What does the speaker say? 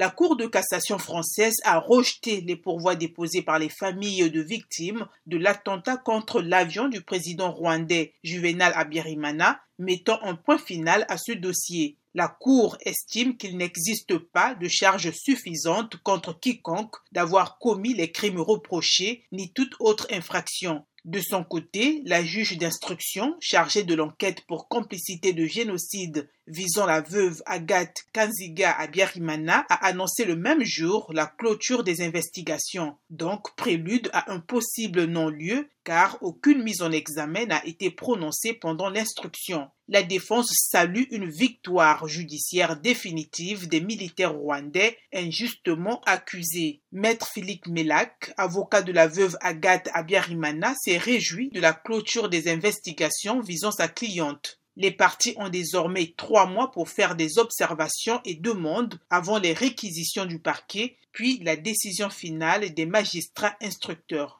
La Cour de cassation française a rejeté les pourvois déposés par les familles de victimes de l'attentat contre l'avion du président rwandais Juvenal Abiyarimana, mettant un point final à ce dossier. La Cour estime qu'il n'existe pas de charge suffisante contre quiconque d'avoir commis les crimes reprochés ni toute autre infraction. De son côté, la juge d'instruction chargée de l'enquête pour complicité de génocide visant la veuve Agathe Kanziga Abiyarimana a annoncé le même jour la clôture des investigations, donc prélude à un possible non-lieu car aucune mise en examen n'a été prononcée pendant l'instruction. La défense salue une victoire judiciaire définitive des militaires rwandais injustement accusés. Maître Philippe Melak, avocat de la veuve Agathe Abiyarimana, s'est réjoui de la clôture des investigations visant sa cliente. Les partis ont désormais trois mois pour faire des observations et demandes avant les réquisitions du parquet, puis la décision finale des magistrats instructeurs.